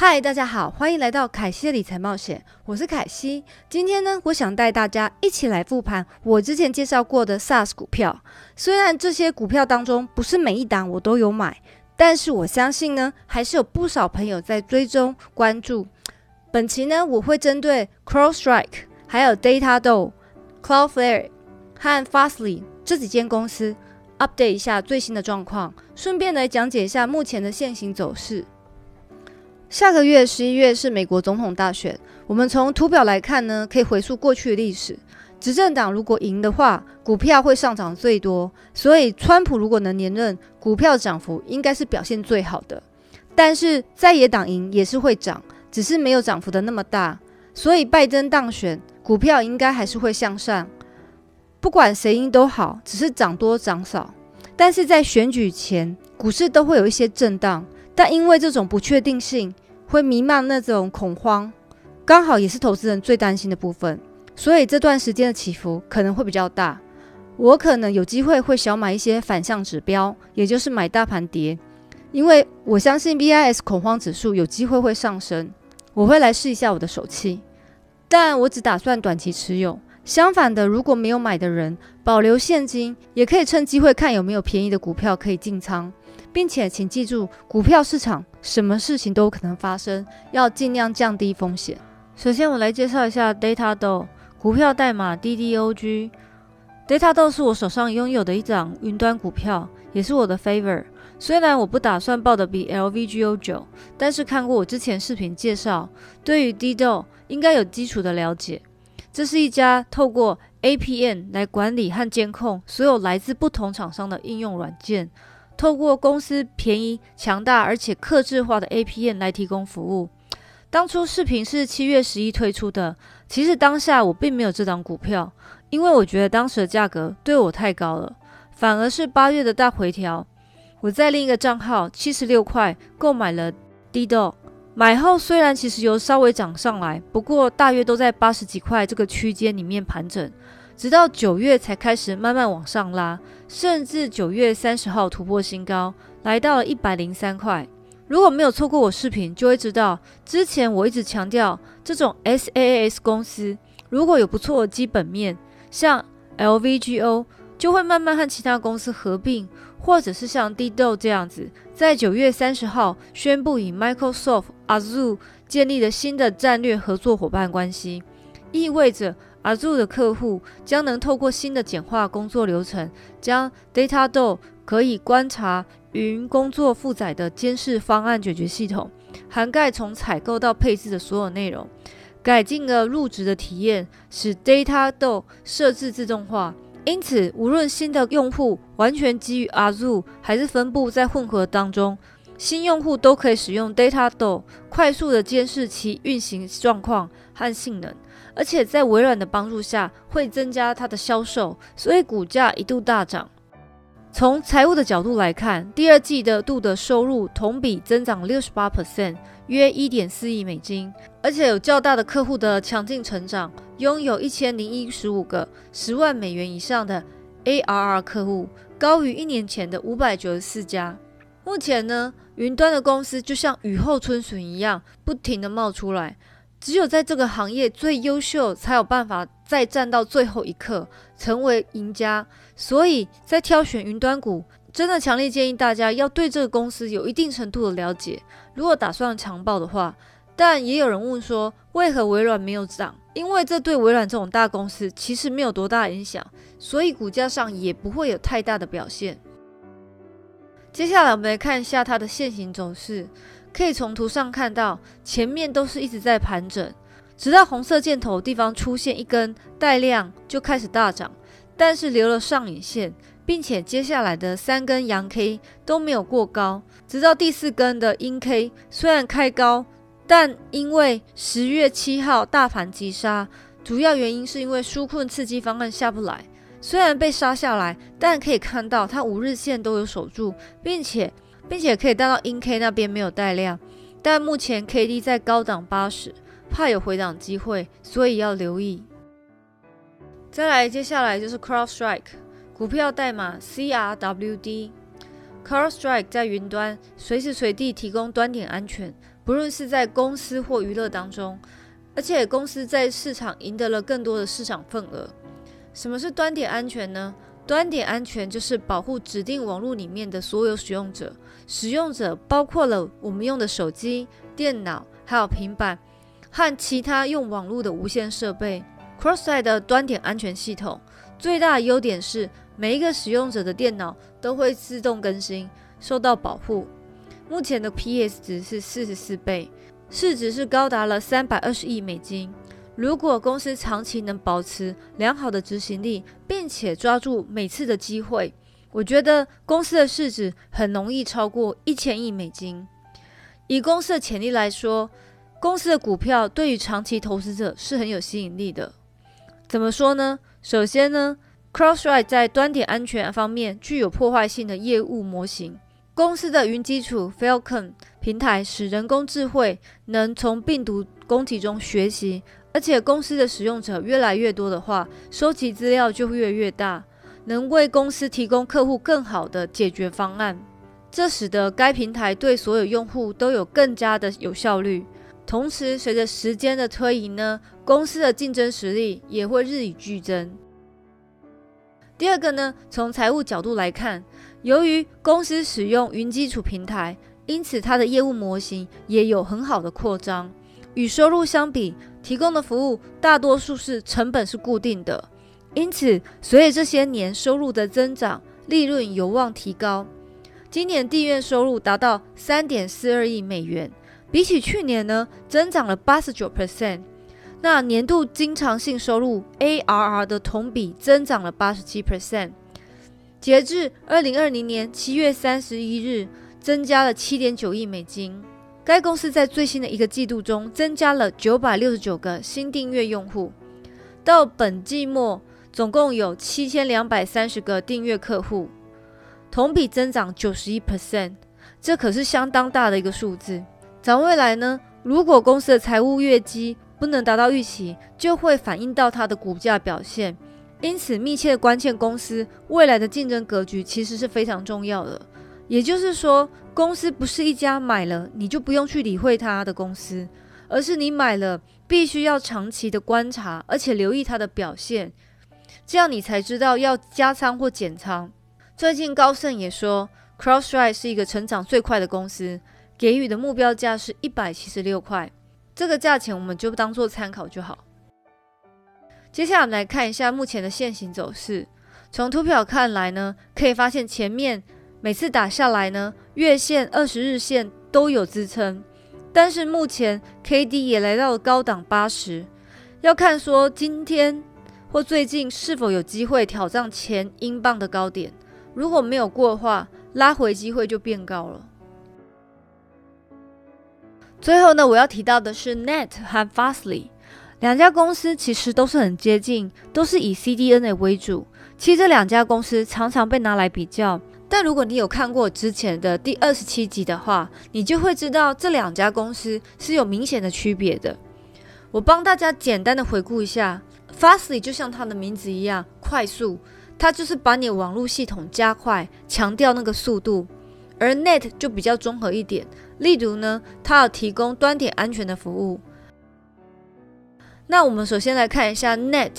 嗨，大家好，欢迎来到凯西的理财冒险，我是凯西。今天呢，我想带大家一起来复盘我之前介绍过的 SaaS 股票。虽然这些股票当中不是每一档我都有买，但是我相信呢，还是有不少朋友在追踪关注。本期呢，我会针对 CrowdStrike、还有 Datadog、Cloudflare 和 Fastly 这几间公司 update 一下最新的状况，顺便来讲解一下目前的现行走势。下个月十一月是美国总统大选。我们从图表来看呢，可以回溯过去的历史。执政党如果赢的话，股票会上涨最多。所以，川普如果能连任，股票涨幅应该是表现最好的。但是，在野党赢也是会涨，只是没有涨幅的那么大。所以，拜登当选，股票应该还是会向上。不管谁赢都好，只是涨多涨少。但是在选举前，股市都会有一些震荡。但因为这种不确定性会弥漫那种恐慌，刚好也是投资人最担心的部分，所以这段时间的起伏可能会比较大。我可能有机会会小买一些反向指标，也就是买大盘跌，因为我相信 BIS 恐慌指数有机会会上升，我会来试一下我的手气，但我只打算短期持有。相反的，如果没有买的人，保留现金也可以趁机会看有没有便宜的股票可以进仓。并且，请记住，股票市场什么事情都可能发生，要尽量降低风险。首先，我来介绍一下 Datadog 股票代码 DDOG。Datadog 是我手上拥有的一张云端股票，也是我的 favor。虽然我不打算报的比 LVGO 久，但是看过我之前视频介绍，对于 DDO 应该有基础的了解。这是一家透过 APN 来管理和监控所有来自不同厂商的应用软件。透过公司便宜、强大而且克制化的 APN 来提供服务。当初视频是七月十一推出的，其实当下我并没有这档股票，因为我觉得当时的价格对我太高了。反而是八月的大回调，我在另一个账号七十六块购买了 DDO，买后虽然其实有稍微涨上来，不过大约都在八十几块这个区间里面盘整。直到九月才开始慢慢往上拉，甚至九月三十号突破新高，来到了一百零三块。如果没有错过我视频，就会知道之前我一直强调，这种 SaaS 公司如果有不错的基本面，像 LVGO 就会慢慢和其他公司合并，或者是像 DDO 这样子，在九月三十号宣布与 Microsoft Azure 建立了新的战略合作伙伴关系，意味着。Azure 的客户将能透过新的简化工作流程，将 Datadog 可以观察云工作负载的监视方案解决系统，涵盖从采购到配置的所有内容，改进了入职的体验，使 Datadog 设置自动化。因此，无论新的用户完全基于 Azure，还是分布在混合当中，新用户都可以使用 Datadog 快速的监视其运行状况和性能。而且在微软的帮助下，会增加它的销售，所以股价一度大涨。从财务的角度来看，第二季的度的收入同比增长六十八 percent，约一点四亿美金，而且有较大的客户的强劲成长，拥有一千零一十五个十万美元以上的 ARR 客户，高于一年前的五百九十四家。目前呢，云端的公司就像雨后春笋一样，不停的冒出来。只有在这个行业最优秀，才有办法再战到最后一刻，成为赢家。所以在挑选云端股，真的强烈建议大家要对这个公司有一定程度的了解。如果打算强爆的话，但也有人问说，为何微软没有涨？因为这对微软这种大公司其实没有多大影响，所以股价上也不会有太大的表现。接下来我们来看一下它的现行走势。可以从图上看到，前面都是一直在盘整，直到红色箭头地方出现一根带量，就开始大涨，但是留了上影线，并且接下来的三根阳 K 都没有过高，直到第四根的阴 K 虽然开高，但因为十月七号大盘急杀，主要原因是因为纾困刺激方案下不来，虽然被杀下来，但可以看到它五日线都有守住，并且。并且可以带到阴 K 那边没有带量，但目前 K D 在高档八十，怕有回档机会，所以要留意。再来，接下来就是 CrowdStrike 股票代码 C R W D。CrowdStrike 在云端随时随地提供端点安全，不论是在公司或娱乐当中，而且公司在市场赢得了更多的市场份额。什么是端点安全呢？端点安全就是保护指定网络里面的所有使用者，使用者包括了我们用的手机、电脑，还有平板和其他用网络的无线设备。CrossSite 的端点安全系统最大的优点是，每一个使用者的电脑都会自动更新，受到保护。目前的 PS 值是四十四倍，市值是高达了三百二十亿美金。如果公司长期能保持良好的执行力，并且抓住每次的机会，我觉得公司的市值很容易超过一千亿美金。以公司的潜力来说，公司的股票对于长期投资者是很有吸引力的。怎么说呢？首先呢，Crossrite 在端点安全方面具有破坏性的业务模型。公司的云基础 Falcon 平台使人工智慧能从病毒供体中学习，而且公司的使用者越来越多的话，收集资料就越越大，能为公司提供客户更好的解决方案。这使得该平台对所有用户都有更加的有效率。同时，随着时间的推移呢，公司的竞争实力也会日益剧增。第二个呢，从财务角度来看。由于公司使用云基础平台，因此它的业务模型也有很好的扩张。与收入相比，提供的服务大多数是成本是固定的，因此随着这些年收入的增长，利润有望提高。今年地院收入达到三点四二亿美元，比起去年呢，增长了八十九 percent。那年度经常性收入 ARR 的同比增长了八十七 percent。截至二零二零年七月三十一日，增加了七点九亿美金。该公司在最新的一个季度中增加了九百六十九个新订阅用户，到本季末总共有七千两百三十个订阅客户，同比增长九十一 percent，这可是相当大的一个数字。展未来呢，如果公司的财务业绩不能达到预期，就会反映到它的股价表现。因此，密切关切公司未来的竞争格局其实是非常重要的。也就是说，公司不是一家买了你就不用去理会它的公司，而是你买了必须要长期的观察，而且留意它的表现，这样你才知道要加仓或减仓。最近高盛也说，Crossrite 是一个成长最快的公司，给予的目标价是一百七十六块，这个价钱我们就当做参考就好。接下来我们来看一下目前的线形走势。从图表看来呢，可以发现前面每次打下来呢，月线、二十日线都有支撑，但是目前 K D 也来到了高档八十，要看说今天或最近是否有机会挑战前英镑的高点。如果没有过的话，拉回机会就变高了。最后呢，我要提到的是 Net 和 Fastly。两家公司其实都是很接近，都是以 CDNA 为主。其实这两家公司常常被拿来比较，但如果你有看过之前的第二十七集的话，你就会知道这两家公司是有明显的区别的。我帮大家简单的回顾一下，Fastly 就像它的名字一样，快速，它就是把你网络系统加快，强调那个速度；而 Net 就比较综合一点，例如呢，它有提供端点安全的服务。那我们首先来看一下 Net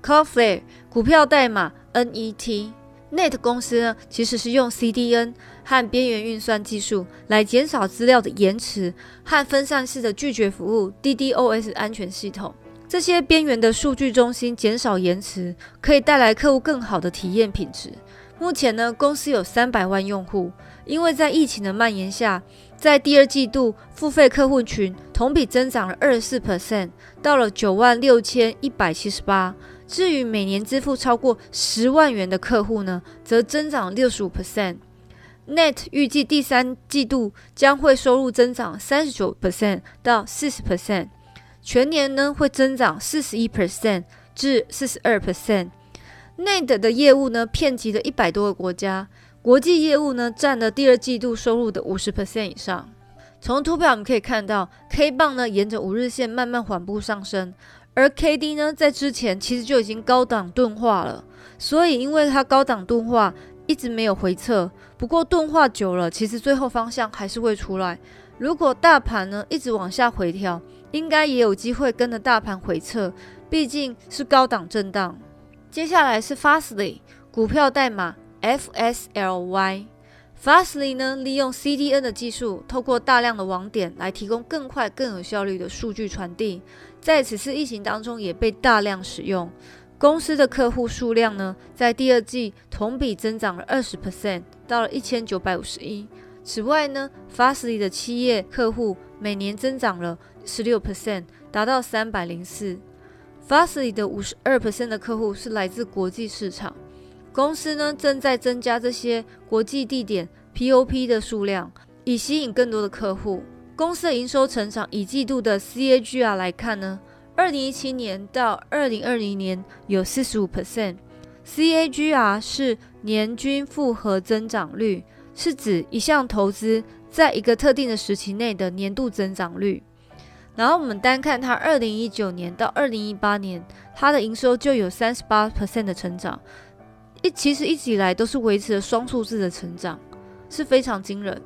Cloudflare 股票代码 NET。Net 公司呢，其实是用 CDN 和边缘运算技术来减少资料的延迟和分散式的拒绝服务 DDoS 安全系统。这些边缘的数据中心减少延迟，可以带来客户更好的体验品质。目前呢，公司有三百万用户。因为在疫情的蔓延下，在第二季度付费客户群同比增长了二十四 percent，到了九万六千一百七十八。至于每年支付超过十万元的客户呢，则增长六十五 percent。Net 预计第三季度将会收入增长三十九 percent 到四十 percent，全年呢会增长四十一 percent 至四十二 percent。Net 的业务呢遍及了一百多个国家。国际业务呢，占了第二季度收入的五十 percent 以上。从图表我们可以看到，K 棒呢沿着五日线慢慢缓步上升，而 K D 呢在之前其实就已经高档钝化了。所以因为它高档钝化，一直没有回撤，不过钝化久了，其实最后方向还是会出来。如果大盘呢一直往下回调，应该也有机会跟着大盘回撤，毕竟是高档震荡。接下来是 Fastly 股票代码 FSLY。Fastly 呢利用 CDN 的技术，透过大量的网点来提供更快、更有效率的数据传递，在此次疫情当中也被大量使用。公司的客户数量呢，在第二季同比增长了二十 percent，到了一千九百五十一。此外呢，Fastly 的企业客户每年增长了十六 percent，达到三百零四。Fastly 的五十二 percent 的客户是来自国际市场。公司呢正在增加这些国际地点 POP 的数量，以吸引更多的客户。公司的营收成长，以季度的 CAGR 来看呢？二零一七年到二零二零年有四十五 percent，CAGR 是年均复合增长率，是指一项投资在一个特定的时期内的年度增长率。然后我们单看它二零一九年到二零一八年，它的营收就有三十八 percent 的成长，一其实一直以来都是维持了双数字的成长，是非常惊人。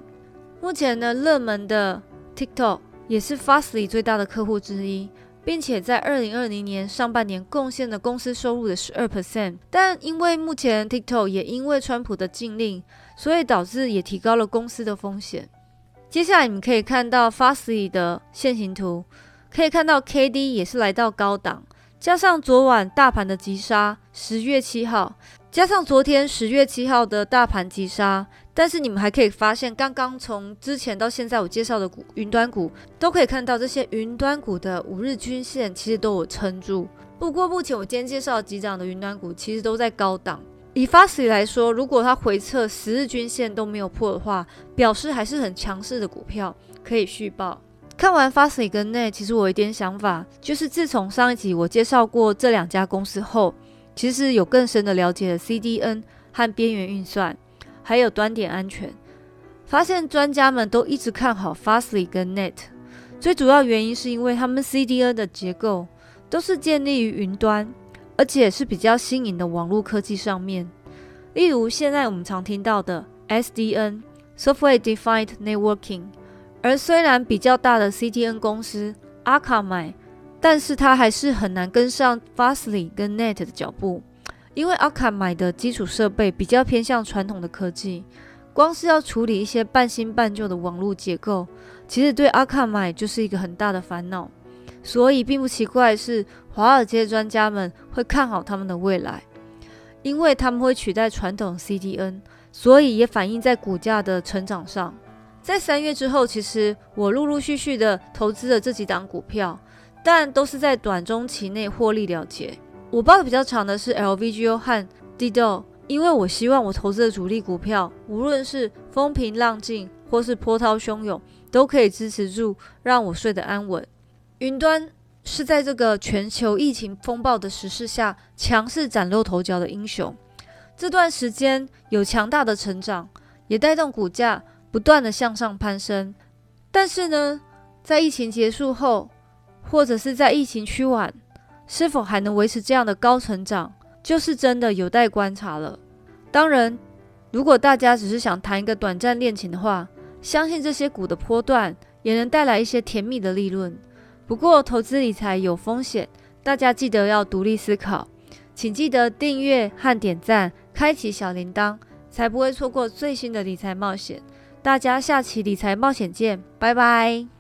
目前呢，热门的 TikTok 也是 Fastly 最大的客户之一。并且在二零二零年上半年贡献了公司收入的十二 percent，但因为目前 TikTok 也因为川普的禁令，所以导致也提高了公司的风险。接下来你们可以看到 Fastly 的线形图，可以看到 KD 也是来到高档，加上昨晚大盘的急杀，十月七号，加上昨天十月七号的大盘急杀。但是你们还可以发现，刚刚从之前到现在我介绍的股云端股，都可以看到这些云端股的五日均线其实都有撑住。不过目前我今天介绍的几档的云端股，其实都在高档。以 Fastly 来说，如果它回撤十日均线都没有破的话，表示还是很强势的股票，可以续报。看完 Fastly 跟 Ne，其实我有一点想法，就是自从上一集我介绍过这两家公司后，其实有更深的了解了 CDN 和边缘运算。还有端点安全，发现专家们都一直看好 Fastly 跟 Net，最主要原因是因为他们 CDN 的结构都是建立于云端，而且是比较新颖的网络科技上面。例如现在我们常听到的 SDN（Software Defined Networking），而虽然比较大的 CDN 公司 Akamai，但是它还是很难跟上 Fastly 跟 Net 的脚步。因为阿卡买的基础设备比较偏向传统的科技，光是要处理一些半新半旧的网络结构，其实对阿卡买就是一个很大的烦恼。所以并不奇怪是华尔街专家们会看好他们的未来，因为他们会取代传统 CDN，所以也反映在股价的成长上。在三月之后，其实我陆陆续续的投资了这几档股票，但都是在短中期内获利了结。我报的比较长的是 LVGO 和 DDO，因为我希望我投资的主力股票，无论是风平浪静或是波涛汹涌，都可以支持住，让我睡得安稳。云端是在这个全球疫情风暴的时势下，强势崭露头角的英雄。这段时间有强大的成长，也带动股价不断的向上攀升。但是呢，在疫情结束后，或者是在疫情趋缓，是否还能维持这样的高成长，就是真的有待观察了。当然，如果大家只是想谈一个短暂恋情的话，相信这些股的波段也能带来一些甜蜜的利润。不过，投资理财有风险，大家记得要独立思考。请记得订阅和点赞，开启小铃铛，才不会错过最新的理财冒险。大家下期理财冒险见，拜拜。